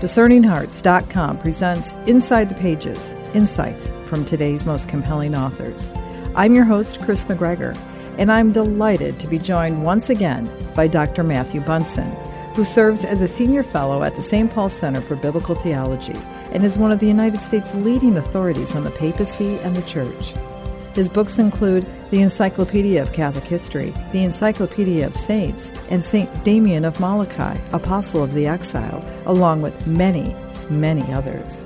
DiscerningHearts.com presents Inside the Pages Insights from today's most compelling authors. I'm your host, Chris McGregor, and I'm delighted to be joined once again by Dr. Matthew Bunson, who serves as a senior fellow at the St. Paul Center for Biblical Theology and is one of the United States' leading authorities on the papacy and the church. His books include the Encyclopedia of Catholic History, the Encyclopedia of Saints, and St. Damien of Molokai, Apostle of the Exiled, along with many, many others.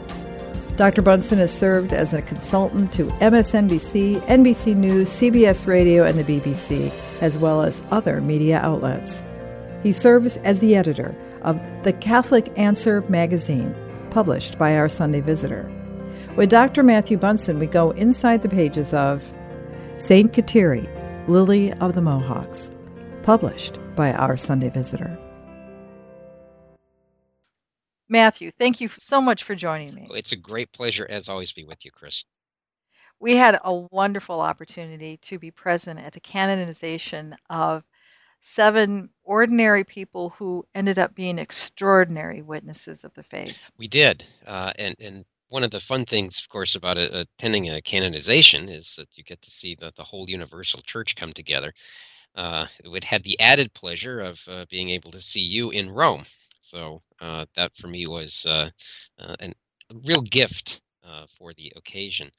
Dr. Bunson has served as a consultant to MSNBC, NBC News, CBS Radio, and the BBC, as well as other media outlets. He serves as the editor of The Catholic Answer magazine, published by Our Sunday Visitor. With Dr. Matthew Bunson, we go inside the pages of St. Kateri, Lily of the Mohawks, published by Our Sunday Visitor. Matthew, thank you so much for joining me. It's a great pleasure, as always, to be with you, Chris. We had a wonderful opportunity to be present at the canonization of seven ordinary people who ended up being extraordinary witnesses of the faith. We did, uh, and and one of the fun things, of course, about a, attending a canonization is that you get to see the, the whole universal church come together. Uh, it had the added pleasure of uh, being able to see you in Rome. So uh, that for me was uh, uh, a real gift uh, for the occasion.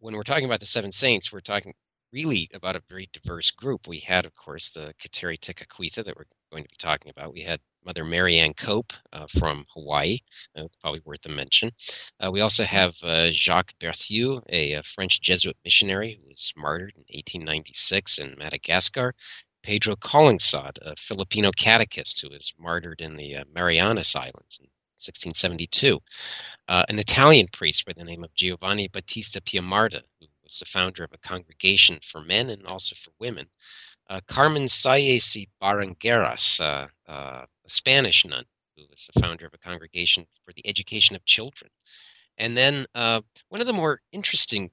When we're talking about the seven saints, we're talking really about a very diverse group. We had, of course, the Kateri Tekakwitha that we're going to be talking about. We had Mother Marianne Cope uh, from Hawaii, uh, probably worth a mention. Uh, we also have uh, Jacques Berthieu, a, a, French Jesuit missionary who was martyred in 1896 in Madagascar. Pedro Calungsod, a Filipino catechist who was martyred in the uh, Marianas Islands in 1672. Uh, an Italian priest by the name of Giovanni Battista Piamarta, who was the founder of a congregation for men and also for women. Uh, Carmen Salles y Barangueras, uh, uh, Spanish nun who was the founder of a congregation for the education of children. And then uh, one of the more interesting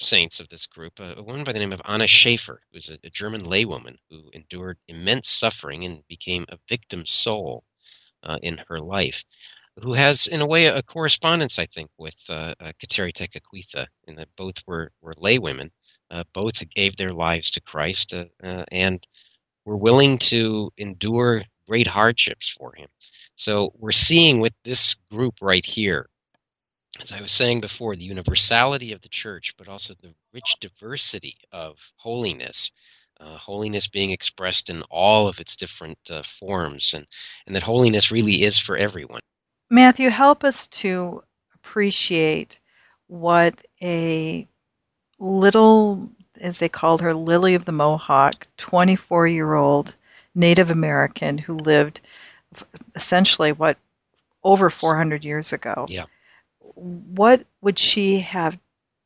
saints of this group, uh, a woman by the name of Anna Schaefer, who was a, a German laywoman who endured immense suffering and became a victim soul uh, in her life who has, in a way, a correspondence, I think, with uh, uh, Kateri Tekakwitha, in that both were, were laywomen, uh, both gave their lives to Christ, uh, uh, and were willing to endure great hardships for him. So we're seeing with this group right here, as I was saying before, the universality of the church, but also the rich diversity of holiness. Uh, holiness being expressed in all of its different uh, forms, and, and that holiness really is for everyone. Matthew, help us to appreciate what a little, as they called her, Lily of the Mohawk, 24 year old Native American who lived essentially, what, over 400 years ago. Yeah. What would she have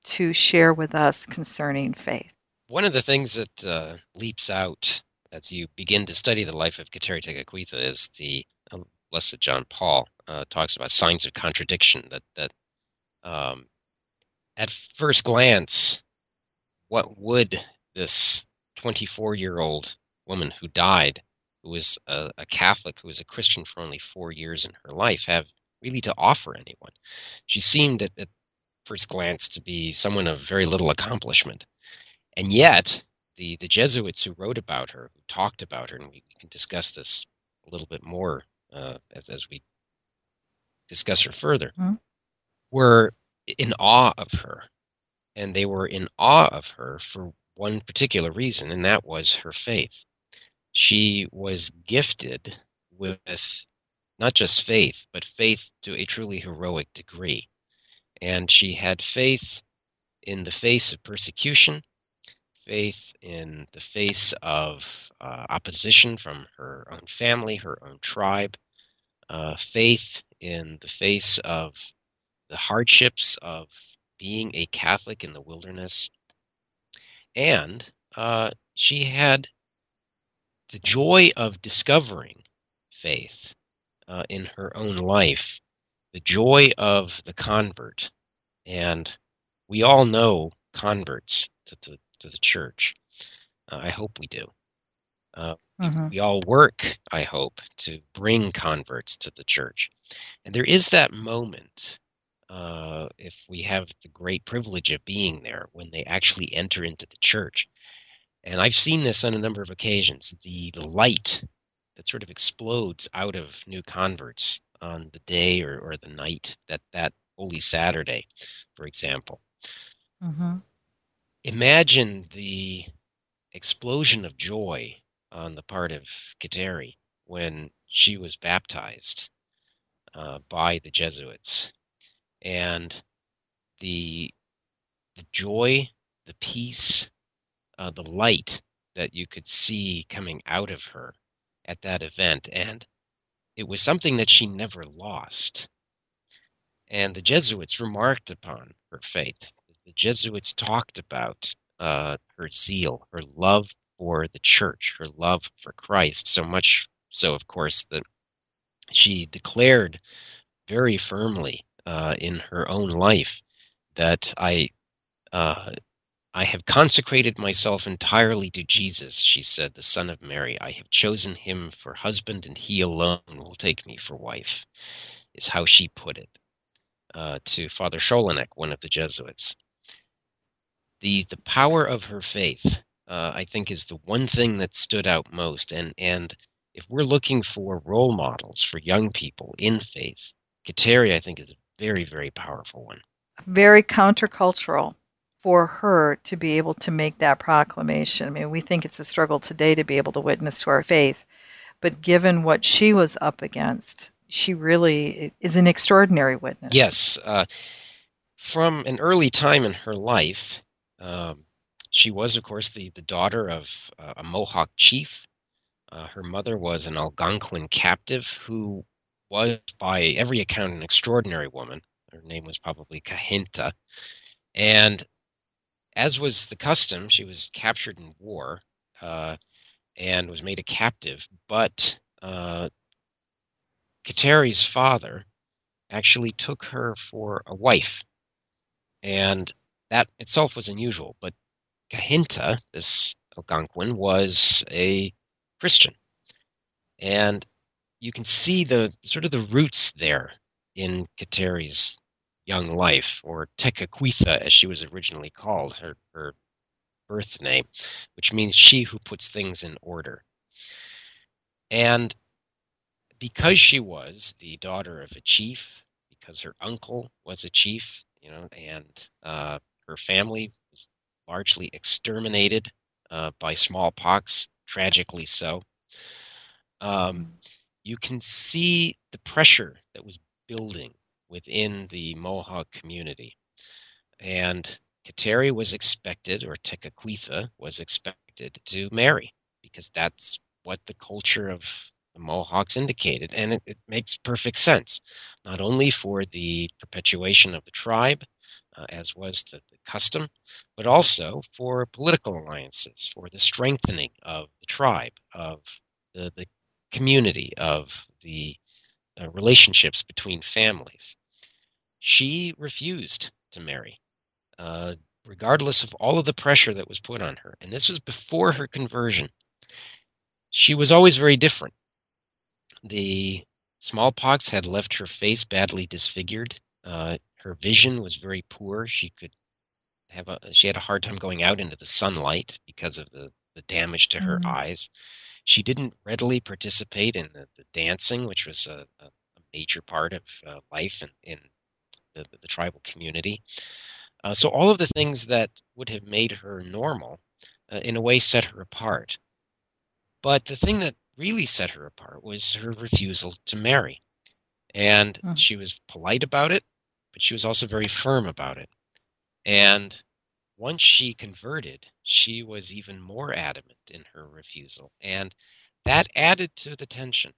to share with us concerning faith? One of the things that uh, leaps out as you begin to study the life of Kateri Tekakwitha is the um, Blessed John Paul uh, talks about signs of contradiction. That that um, at first glance, what would this 24 year old woman who died, who was a, a, Catholic, who was a Christian for only four years in her life, have really to offer anyone? She seemed at, at first glance to be someone of very little accomplishment, and yet the the Jesuits who wrote about her, who talked about her, and we, we can discuss this a little bit more uh, as, as we discuss her further, mm-hmm. were in awe of her. And they were in awe of her for one particular reason, and that was her faith. She was gifted with not just faith, but faith to a truly heroic degree. And she had faith in the face of persecution, faith in the face of uh, opposition from her own family, her own tribe, uh, faith in the face of the hardships of being a Catholic in the wilderness. And uh, she had the joy of discovering faith uh, in her own life, the joy of the convert. And we all know converts to the, to the church. Uh, I hope we do. Uh, Mm-hmm. We all work, I hope, to bring converts to the church. And there is that moment, uh, if we have the great privilege of being there, when they actually enter into the church. And I've seen this on a number of occasions the, the light that sort of explodes out of new converts on the day or, or the night that that Holy Saturday, for example. Mm-hmm. Imagine the explosion of joy on the part of Kateri when she was baptized uh, by the Jesuits, and the the joy, the peace, uh, the light that you could see coming out of her at that event, and it was something that she never lost. And the Jesuits remarked upon her faith. The Jesuits talked about uh, her zeal, her love for the church, her love for Christ, so much so, of course, that she declared very firmly uh, in her own life that I uh, I have consecrated myself entirely to Jesus, she said, the Son of Mary. I have chosen him for husband, and he alone will take me for wife, is how she put it uh, to Father Cholenec, one of the Jesuits. The, the power of her faith, uh, I think, is the one thing that stood out most. And, and if we're looking for role models for young people in faith, Kateri, I think, is a very, very powerful one. Very countercultural for her to be able to make that proclamation. I mean, we think it's a struggle today to be able to witness to our faith, but given what she was up against, she really is an extraordinary witness. Yes. Uh, from an early time in her life, um, she was, of course, the, the daughter of uh, a Mohawk chief. Uh, her mother was an Algonquin captive who was, by every account, an extraordinary woman. Her name was probably Kahinta. And as was the custom, she was captured in war uh, and was made a captive. But uh, Kateri's father actually took her for a wife, and that itself was unusual. But Kahinta, this Algonquin, was a Christian, and you can see the sort of the roots there in Kateri's young life, or Tekakwitha, as she was originally called, her, her birth name, which means she who puts things in order. And because she was the daughter of a chief, because her uncle was a chief, you know, and uh, her family was largely exterminated uh, by smallpox, tragically so. Um, mm. you can see the pressure that was building within the Mohawk community. And Kateri was expected, or Tekakwitha was expected to marry, because that's what the culture of the Mohawks indicated. And it, it makes perfect sense, not only for the perpetuation of the tribe, uh, as was the, the, custom, but also for political alliances, for the strengthening of the tribe, of the, the community, of the uh, relationships between families she refused to marry, uh, regardless of all of the pressure that was put on her. And this was before her conversion. She was always very different. The smallpox had left her face badly disfigured. Uh, her vision was very poor. She could have a she had a hard time going out into the sunlight because of the, the damage to her mm-hmm. eyes. She didn't readily participate in the, the dancing, which was a, a, major part of uh, life in, in the, the tribal community. Uh, so all of the things that would have made her normal, uh, in a way, set her apart. But the thing that really set her apart was her refusal to marry. And mm. she was polite about it, but she was also very firm about it. And once she converted, she was even more adamant in her refusal. And that added to the tension.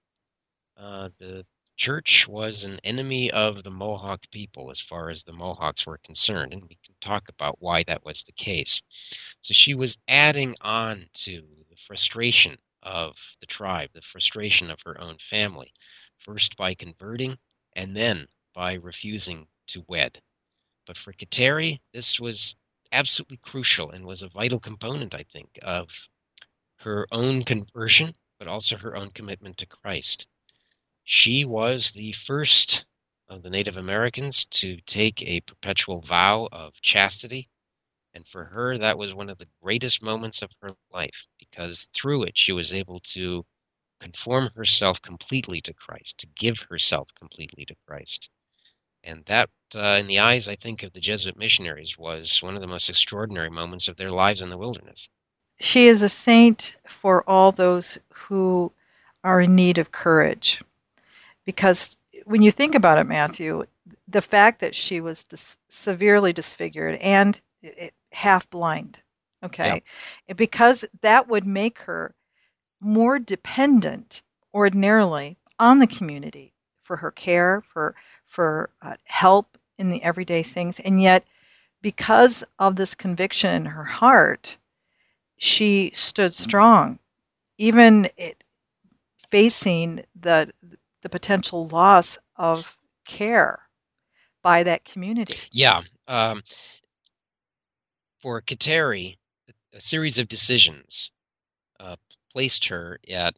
Uh, the church was an enemy of the Mohawk people as far as the Mohawks were concerned, and we can talk about why that was the case. So she was adding on to the frustration of the tribe, the frustration of her own family, first by converting and then by refusing to wed. But for Kateri, this was absolutely crucial and was a vital component, I think, of her own conversion, but also her own commitment to Christ. She was the first of the Native Americans to take a perpetual vow of chastity. And for her, that was one of the greatest moments of her life because through it, she was able to conform herself completely to Christ, to give herself completely to Christ. And that, uh, in the eyes, I think, of the Jesuit missionaries, was one of the most extraordinary moments of their lives in the wilderness. She is a saint for all those who are in need of courage. Because when you think about it, Matthew, the fact that she was dis- severely disfigured and half blind, okay, yeah. because that would make her more dependent ordinarily on the community for her care, for for uh, help in the everyday things, and yet because of this conviction in her heart, she stood strong, even it, facing the the potential loss of care by that community. Yeah. Um, for Kateri, a series of decisions uh, placed her at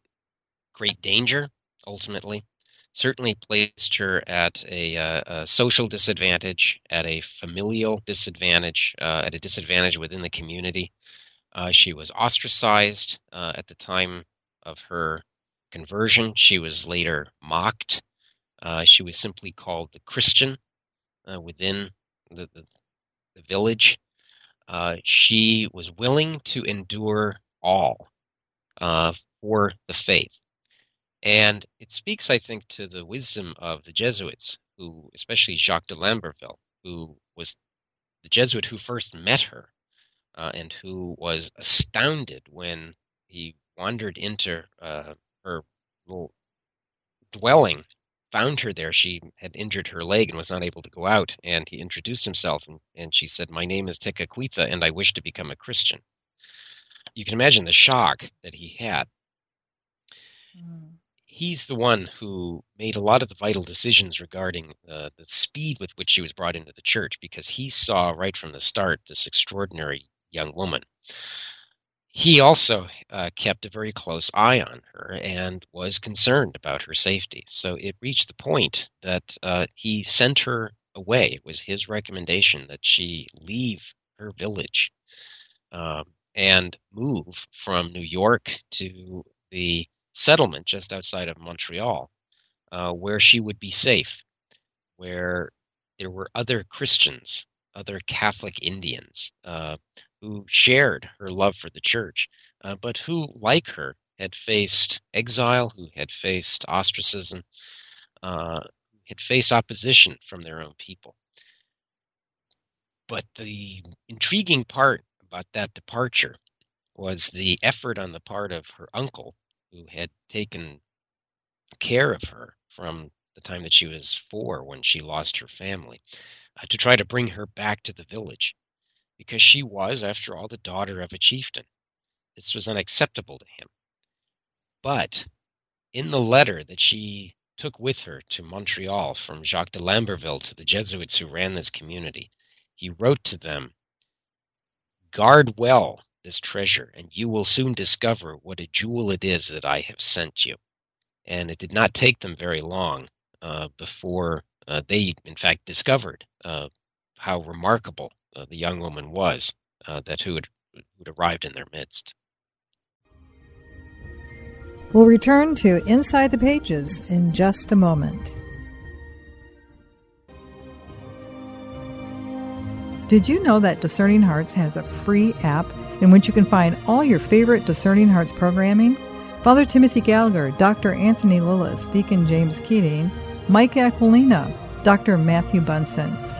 great danger, ultimately. Certainly placed her at a, uh, a social disadvantage, at a familial disadvantage, uh, at a disadvantage within the community. Uh, she was ostracized uh, at the time of her conversion. She was later mocked. Uh, she was simply called the Christian uh, within the, the, the village. Uh, she was willing to endure all uh, for the faith. And it speaks, I think, to the wisdom of the Jesuits, who, especially Jacques de Lamberville, who was the Jesuit who first met her uh, and who was astounded when he wandered into uh, her little dwelling, found her there. She had injured her leg and was not able to go out. And he introduced himself, and, and she said, My name is Tekakwitha, and I wish to become a Christian. You can imagine the shock that he had. Mm. He's the one who made a lot of the vital decisions regarding uh, the speed with which she was brought into the church because he saw right from the start this extraordinary young woman he also uh, kept a very close eye on her and was concerned about her safety. So it reached the point that uh, he sent her away. It was his recommendation that she leave her village um, and move from New York to the settlement just outside of Montreal, uh, where she would be safe, where there were other Christians, other Catholic Indians uh, who shared her love for the church, uh, but who, like her, had faced exile, who had faced ostracism, uh, had faced opposition from their own people. But the intriguing part about that departure was the effort on the part of her uncle, who had taken care of her from the time that she was four when she lost her family, uh, to try to bring her back to the village because she was, after all, the daughter of a chieftain. This was unacceptable to him. But in the letter that she took with her to Montreal from Jacques de Lamberville to the Jesuits who ran this community, he wrote to them Guard well this treasure, and you will soon discover what a jewel it is that I have sent you. And it did not take them very long uh, before uh, they, in fact, discovered uh, how remarkable the young woman was uh, that who had, who had arrived in their midst. We'll return to Inside the Pages in just a moment. Did you know that Discerning Hearts has a free app in which you can find all your favorite Discerning Hearts programming? Father Timothy Gallagher, Dr. Anthony Lilles, Deacon James Keating, Mike Aquilina, Dr. Matthew Bunson,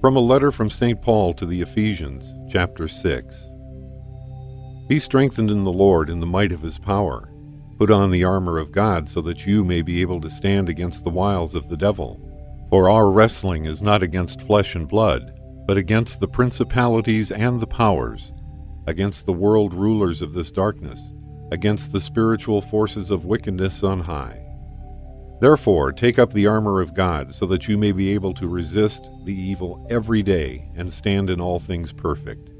From a letter from St. Paul to the Ephesians, chapter 6. Be strengthened in the Lord in the might of his power. Put on the armor of God so that you may be able to stand against the wiles of the devil. For our wrestling is not against flesh and blood, but against the principalities and the powers, against the world rulers of this darkness, against the spiritual forces of wickedness on high. Therefore, take up the armor of God, so that you may be able to resist the evil every day and stand in all things perfect.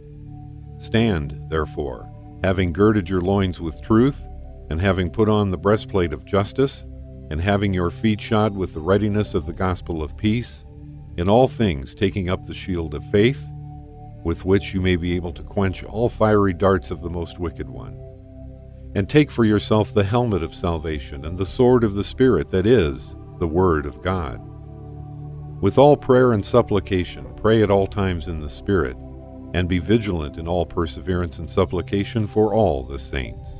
Stand, therefore, having girded your loins with truth, and having put on the breastplate of justice, and having your feet shod with the readiness of the gospel of peace, in all things taking up the shield of faith, with which you may be able to quench all fiery darts of the most wicked one and take for yourself the helmet of salvation and the sword of the Spirit, that is, the Word of God. With all prayer and supplication, pray at all times in the Spirit, and be vigilant in all perseverance and supplication for all the saints.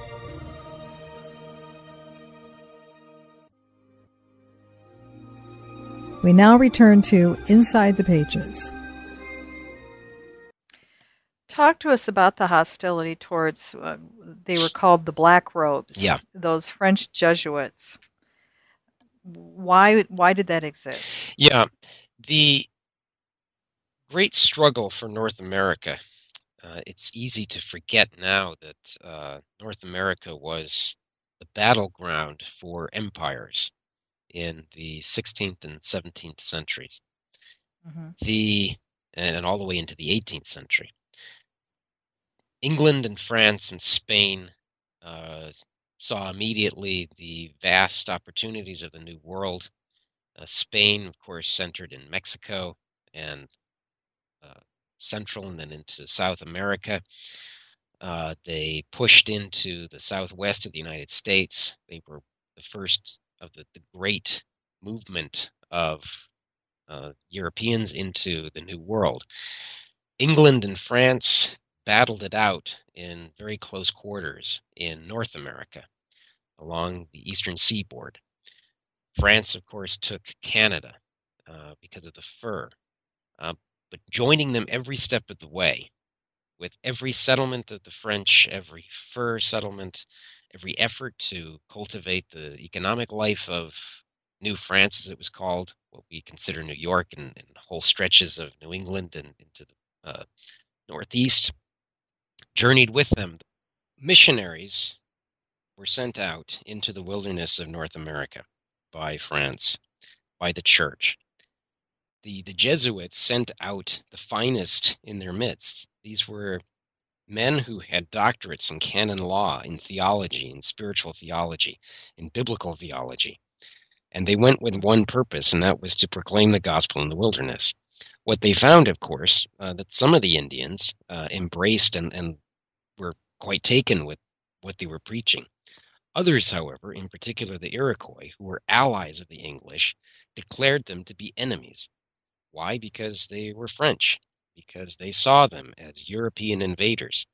We now return to Inside the Pages. Talk to us about the hostility towards, uh, they were called the Black Robes. Yeah. Those French Jesuits. Why, why did that exist? Yeah. The great struggle for North America. Uh, it's easy to forget now that uh, North America was the battleground for empires in the 16th and 17th centuries. Mm-hmm. The and all the way into the 18th century. England and France and Spain uh, saw immediately the vast opportunities of the New World. Uh, Spain, of course, centered in Mexico and uh, Central and then into South America. Uh, they pushed into the southwest of the United States. They were the first of the, the great movement of uh, Europeans into the New World. England and France battled it out in very close quarters in North America along the eastern seaboard. France, of course, took Canada uh, because of the fur, uh, but joining them every step of the way, with every settlement of the French, every fur settlement, every effort to cultivate the economic life of New France, as it was called, what we consider New York and, and whole stretches of New England and into the uh, Northeast, journeyed with them. Missionaries were sent out into the wilderness of North America by France, by the church. The, the Jesuits sent out the finest in their midst. These were men who had doctorates in canon law, in theology, in spiritual theology, in biblical theology. And they went with one purpose, and that was to proclaim the gospel in the wilderness. What they found, of course, uh, that some of the Indians uh, embraced and, and were quite taken with what they were preaching. Others, however, in particular the Iroquois, who were allies of the English, declared them to be enemies. Why? Because they were French because they saw them as European invaders.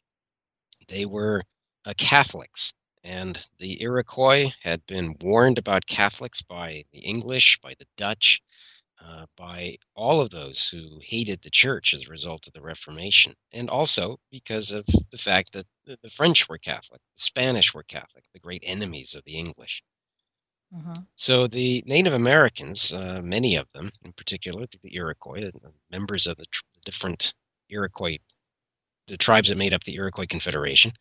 They were uh, Catholics, and the Iroquois had been warned about Catholics by the English, by the Dutch, uh, by all of those who hated the church as a result of the Reformation, and also because of the fact that the French were Catholic, the Spanish were Catholic, the great enemies of the English. Mm-hmm. So the Native Americans, uh, many of them, in particular the Iroquois, members of the, tr- different Iroquois, the tribes that made up the Iroquois Confederation,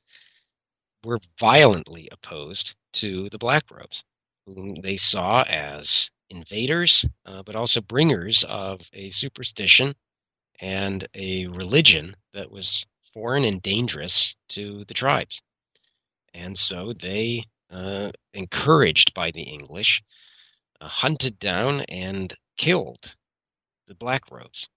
were violently opposed to the Black Robes, whom they saw as invaders, uh, but also bringers of a superstition and a religion that was foreign and dangerous to the tribes. And so they, uh, encouraged by the English, uh, hunted down and killed the Black Robes.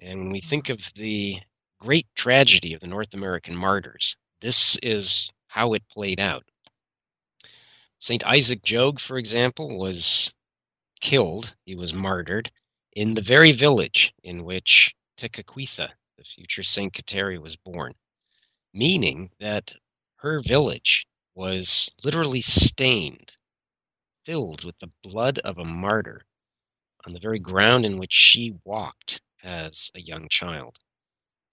And when we think of the great tragedy of the North American martyrs, this is how it played out. St. Isaac Jogues, for example, was killed, he was martyred, in the very village in which Tekakwitha, the future St. Kateri, was born, meaning that her village was literally stained, filled with the blood of a martyr on the very ground in which she walked as a young child.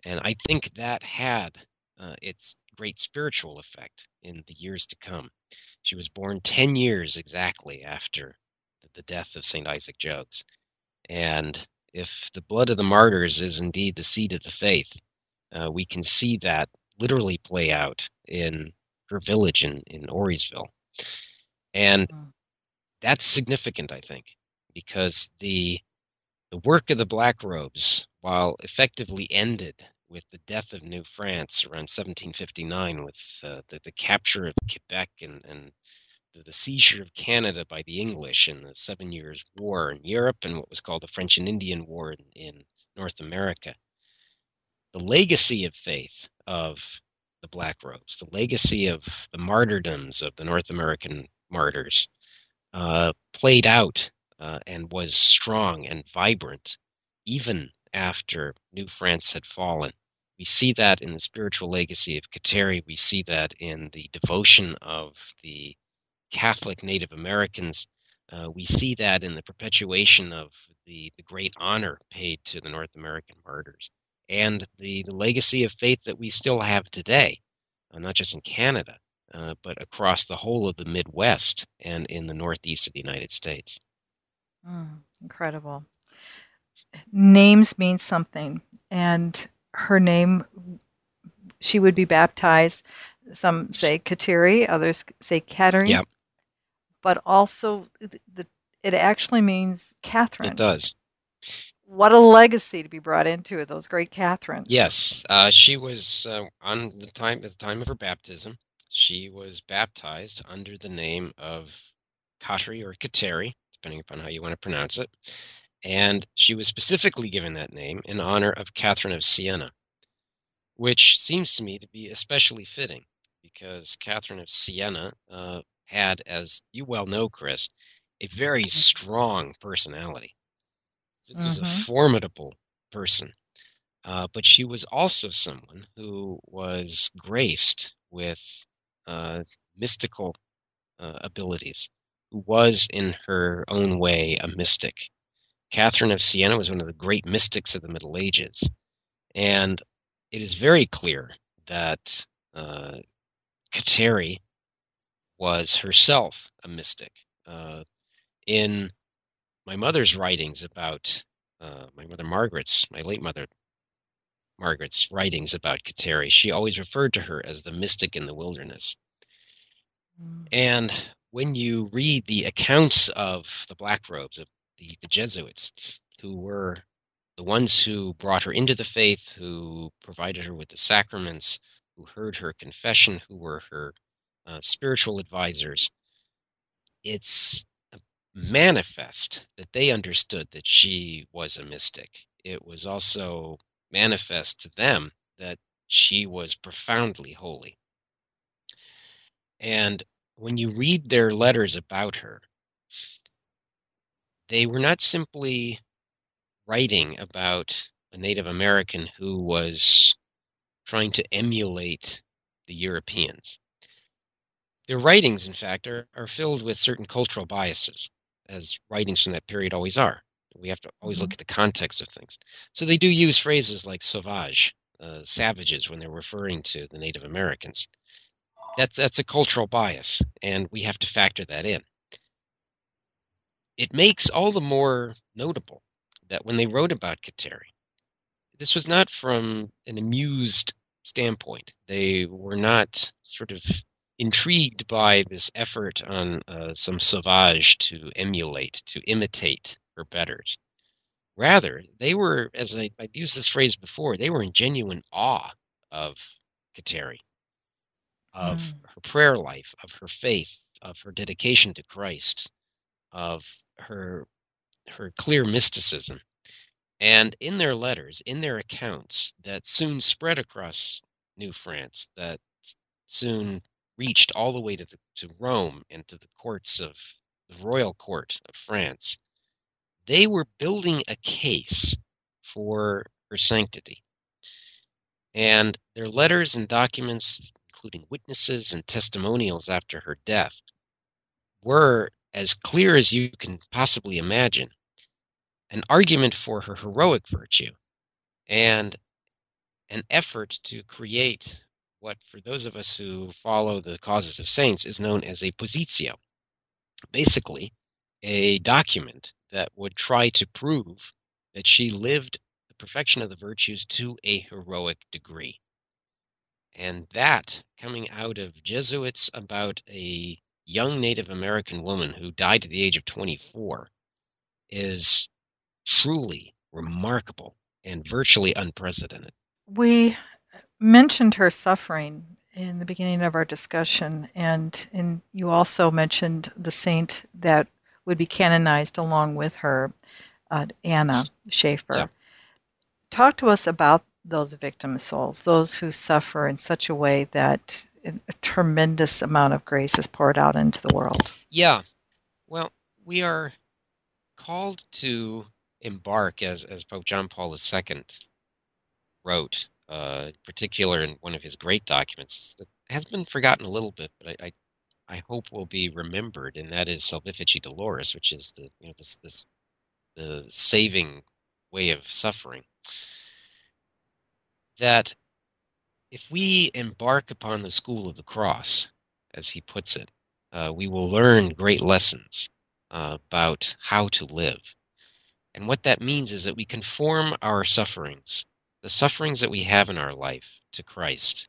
And I think that had uh, its great spiritual effect in the years to come. She was born 10 years exactly after the death of St. Isaac Jogues. And if the blood of the martyrs is indeed the seed of the faith, uh, we can see that literally play out in her village in, in Auriesville. And hmm. that's significant, I think, because the the work of the Black Robes, while effectively ended with the death of New France around 1759, with uh, the, the capture of Quebec and, and the, the, seizure of Canada by the English in the Seven Years' War in Europe and what was called the French and Indian War in, in North America. The legacy of faith of the Black Robes, the legacy of the martyrdoms of the North American martyrs, uh, played out uh, and was strong and vibrant even after New France had fallen. We see that in the spiritual legacy of Kateri. We see that in the devotion of the Catholic Native Americans. Uh, we see that in the perpetuation of the, the great honor paid to the North American martyrs and the, the legacy of faith that we still have today, uh, not just in Canada, uh, but across the whole of the Midwest and in the Northeast of the United States. Mm, incredible. Names mean something, and her name, she would be baptized. Some say Kateri, others say Kateri. Yep. But also, the, it actually means Catherine. It does. What a legacy to be brought into it, those great Catherines. Yes, uh, she was uh, on the time at the time of her baptism. She was baptized under the name of Kateri or Kateri, depending upon how you want to pronounce it. And she was specifically given that name in honor of Catherine of Siena, which seems to me to be especially fitting because Catherine of Siena uh, had, as you well know, Chris, a very mm-hmm. strong personality. This mm-hmm. was a mm-hmm. formidable person. Uh, but she was also someone who was graced with uh, mystical uh, abilities who was in her own way a mystic. Catherine of Siena was one of the great mystics of the Middle Ages. And it is very clear that uh, Kateri was herself a mystic. Uh, in my mother's writings about uh, my mother Margaret's, my late mother Margaret's writings about Kateri, she always referred to her as the mystic in the wilderness. Mm. And when you read the accounts of the black robes of the, the Jesuits, who were the ones who brought her into the faith, who provided her with the sacraments, who heard her confession, who were her uh, spiritual advisors, it's manifest that they understood that she was a mystic. It was also manifest to them that she was profoundly holy. And when you read their letters about her, they were not simply writing about a Native American who was trying to emulate the Europeans. Their writings, in fact, are, are filled with certain cultural biases, as writings from that period always are. We have to always look mm-hmm. at the context of things. So they do use phrases like sauvage, uh, savages, when they're referring to the Native Americans that's that's a cultural bias, and we have to factor that in. It makes all the more notable that when they wrote about Kateri, this was not from an amused standpoint. They were not sort of intrigued by this effort on uh, some sauvage to emulate, to imitate her betters. Rather, they were, as I, have used this phrase before, they were in genuine awe of Kateri, of mm. her prayer life, of her faith, of her dedication to Christ, of her her clear mysticism. And in their letters, in their accounts that soon spread across New France, that soon reached all the way to, the, to Rome and to the courts of the royal court of France, they were building a case for her sanctity. And their letters and documents, including witnesses and testimonials after her death, were as clear as you can possibly imagine an argument for her heroic virtue and an effort to create what, for those of us who follow the causes of saints, is known as a positio. Basically, a document that would try to prove that she lived the perfection of the virtues to a heroic degree. And that coming out of Jesuits about a young Native American woman who died at the age of 24 is truly remarkable and virtually unprecedented. We mentioned her suffering in the beginning of our discussion, and, and you also mentioned the saint that would be canonized along with her, uh, Anna Schaefer. Yeah. Talk to us about those victim souls, those who suffer in such a way that a tremendous amount of grace is poured out into the world. Yeah. Well, we are called to embark, as, as Pope John Paul II wrote, uh, particular in one of his great documents, that has been forgotten a little bit, but I, I I hope will be remembered, and that is Salvifici Doloris, which is the you know this this the saving way of suffering. That if we embark upon the school of the cross, as he puts it, uh, we will learn great lessons uh, about how to live. And what that means is that we conform our sufferings, the sufferings that we have in our life, to Christ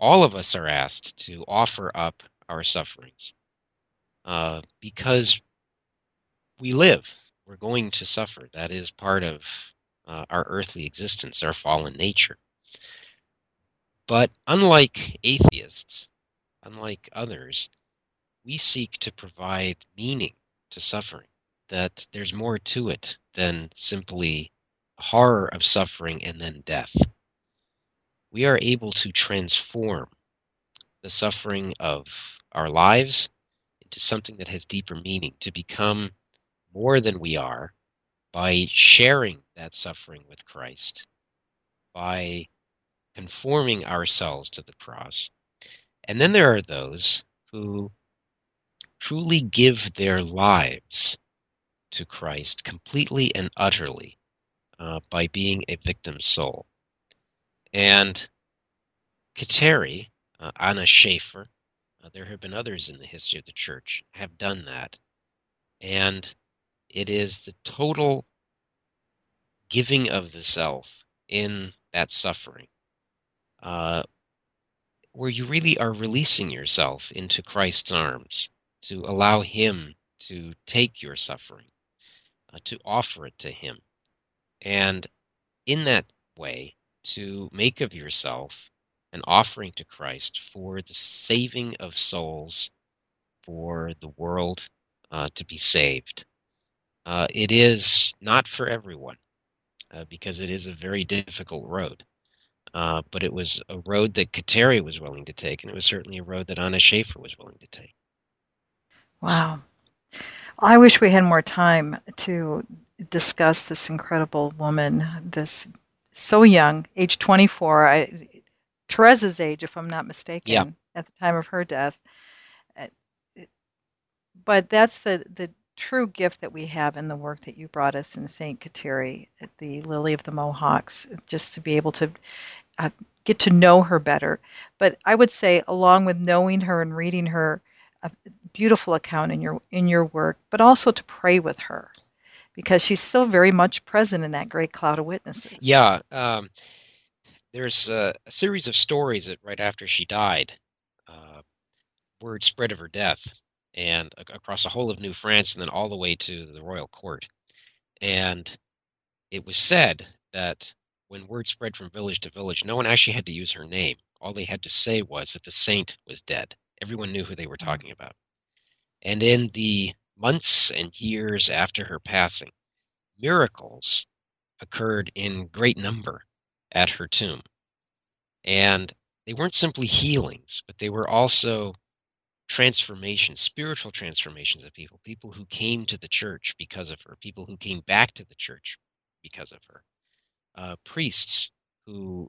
all of us are asked to offer up our sufferings uh, because we live. We're going to suffer. That is part of uh, our earthly existence, our fallen nature. But unlike atheists, unlike others, we seek to provide meaning to suffering, that there's more to it than simply horror of suffering and then death we are able to transform the suffering of our lives into something that has deeper meaning, to become more than we are by sharing that suffering with Christ, by conforming ourselves to the cross. And then there are those who truly give their lives to Christ completely and utterly uh, by being a victim soul. And Kateri, uh, Anna Schaefer, uh, there have been others in the history of the church, have done that. And it is the total giving of the self in that suffering, uh, where you really are releasing yourself into Christ's arms to allow Him to take your suffering, uh, to offer it to Him. And in that way, to make of yourself an offering to Christ for the saving of souls, for the world uh, to be saved. Uh, it is not for everyone uh, because it is a very difficult road. Uh, but it was a road that Kateri was willing to take, and it was certainly a road that Anna Schaefer was willing to take. Wow. I wish we had more time to discuss this incredible woman, this so young, age 24. I, Therese's age, if I'm not mistaken, yeah. at the time of her death. But that's the, the true gift that we have in the work that you brought us in St. Kateri the Lily of the Mohawks, just to be able to uh, get to know her better. But I would say, along with knowing her and reading her, a beautiful account in your in your work, but also to pray with her because she's still very much present in that great cloud of witnesses. Yeah. Um, there's a, a, series of stories that right after she died, uh, word spread of her death and across the whole of New France and then all the way to the royal court. And it was said that when word spread from village to village, no one actually had to use her name. All they had to say was that the saint was dead. Everyone knew who they were mm. talking about. And in the months and years after her passing, miracles occurred in great number at her tomb. And they weren't simply healings, but they were also transformations, spiritual transformations of people, people who came to the church because of her, people who came back to the church because of her, uh, priests who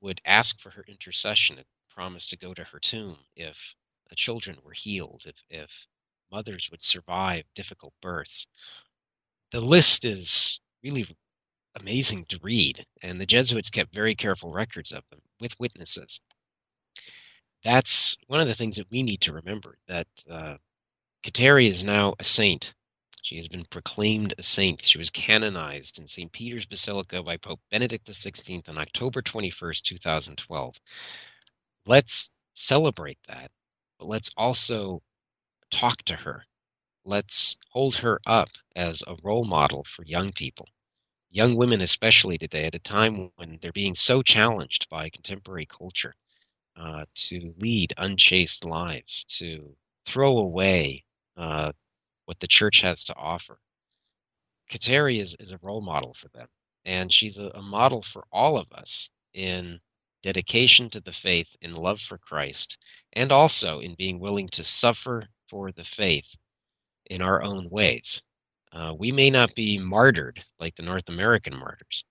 would ask for her intercession and promise to go to her tomb if children were healed, if, if mothers would survive difficult births. The list is really amazing to read, and the Jesuits kept very careful records of them with witnesses. That's one of the things that we need to remember that uh, Kateri is now a saint. She has been proclaimed a saint. She was canonized in St. Peter's Basilica by Pope Benedict XVI on October 21st, 2012. Let's celebrate that, but let's also talk to her. Let's hold her up as a role model for young people young women especially today at a time when they're being so challenged by contemporary culture uh, to lead unchaste lives to throw away uh, what the church has to offer kateri is, is a role model for them and she's a, a model for all of us in dedication to the faith in love for christ and also in being willing to suffer for the faith in our own ways uh, we may not be martyred like the North American martyrs,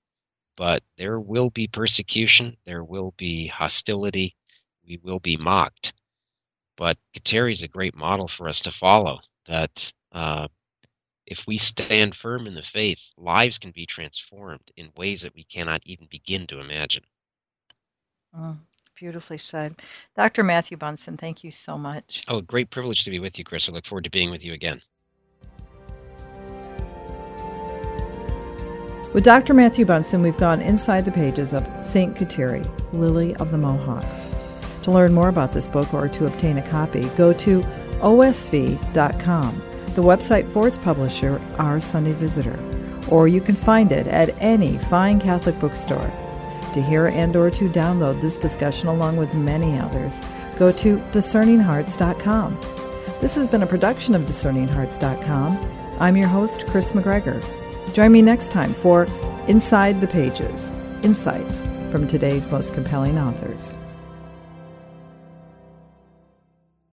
but there will be persecution, there will be hostility, we will be mocked. But Kateri is a great model for us to follow. That uh, if we stand firm in the faith, lives can be transformed in ways that we cannot even begin to imagine. Mm, beautifully said. Dr. Matthew Bunson, thank you so much. Oh, great privilege to be with you, Chris. I look forward to being with you again. With Dr. Matthew Bunson, we've gone inside the pages of St. Kateri, Lily of the Mohawks. To learn more about this book or to obtain a copy, go to osv.com, the website for its publisher, Our Sunday Visitor, or you can find it at any fine Catholic bookstore. To hear and or to download this discussion along with many others, go to discerninghearts.com. This has been a production of discerninghearts.com. I'm your host, Chris McGregor. Join me next time for Inside the Pages Insights from today's most compelling authors.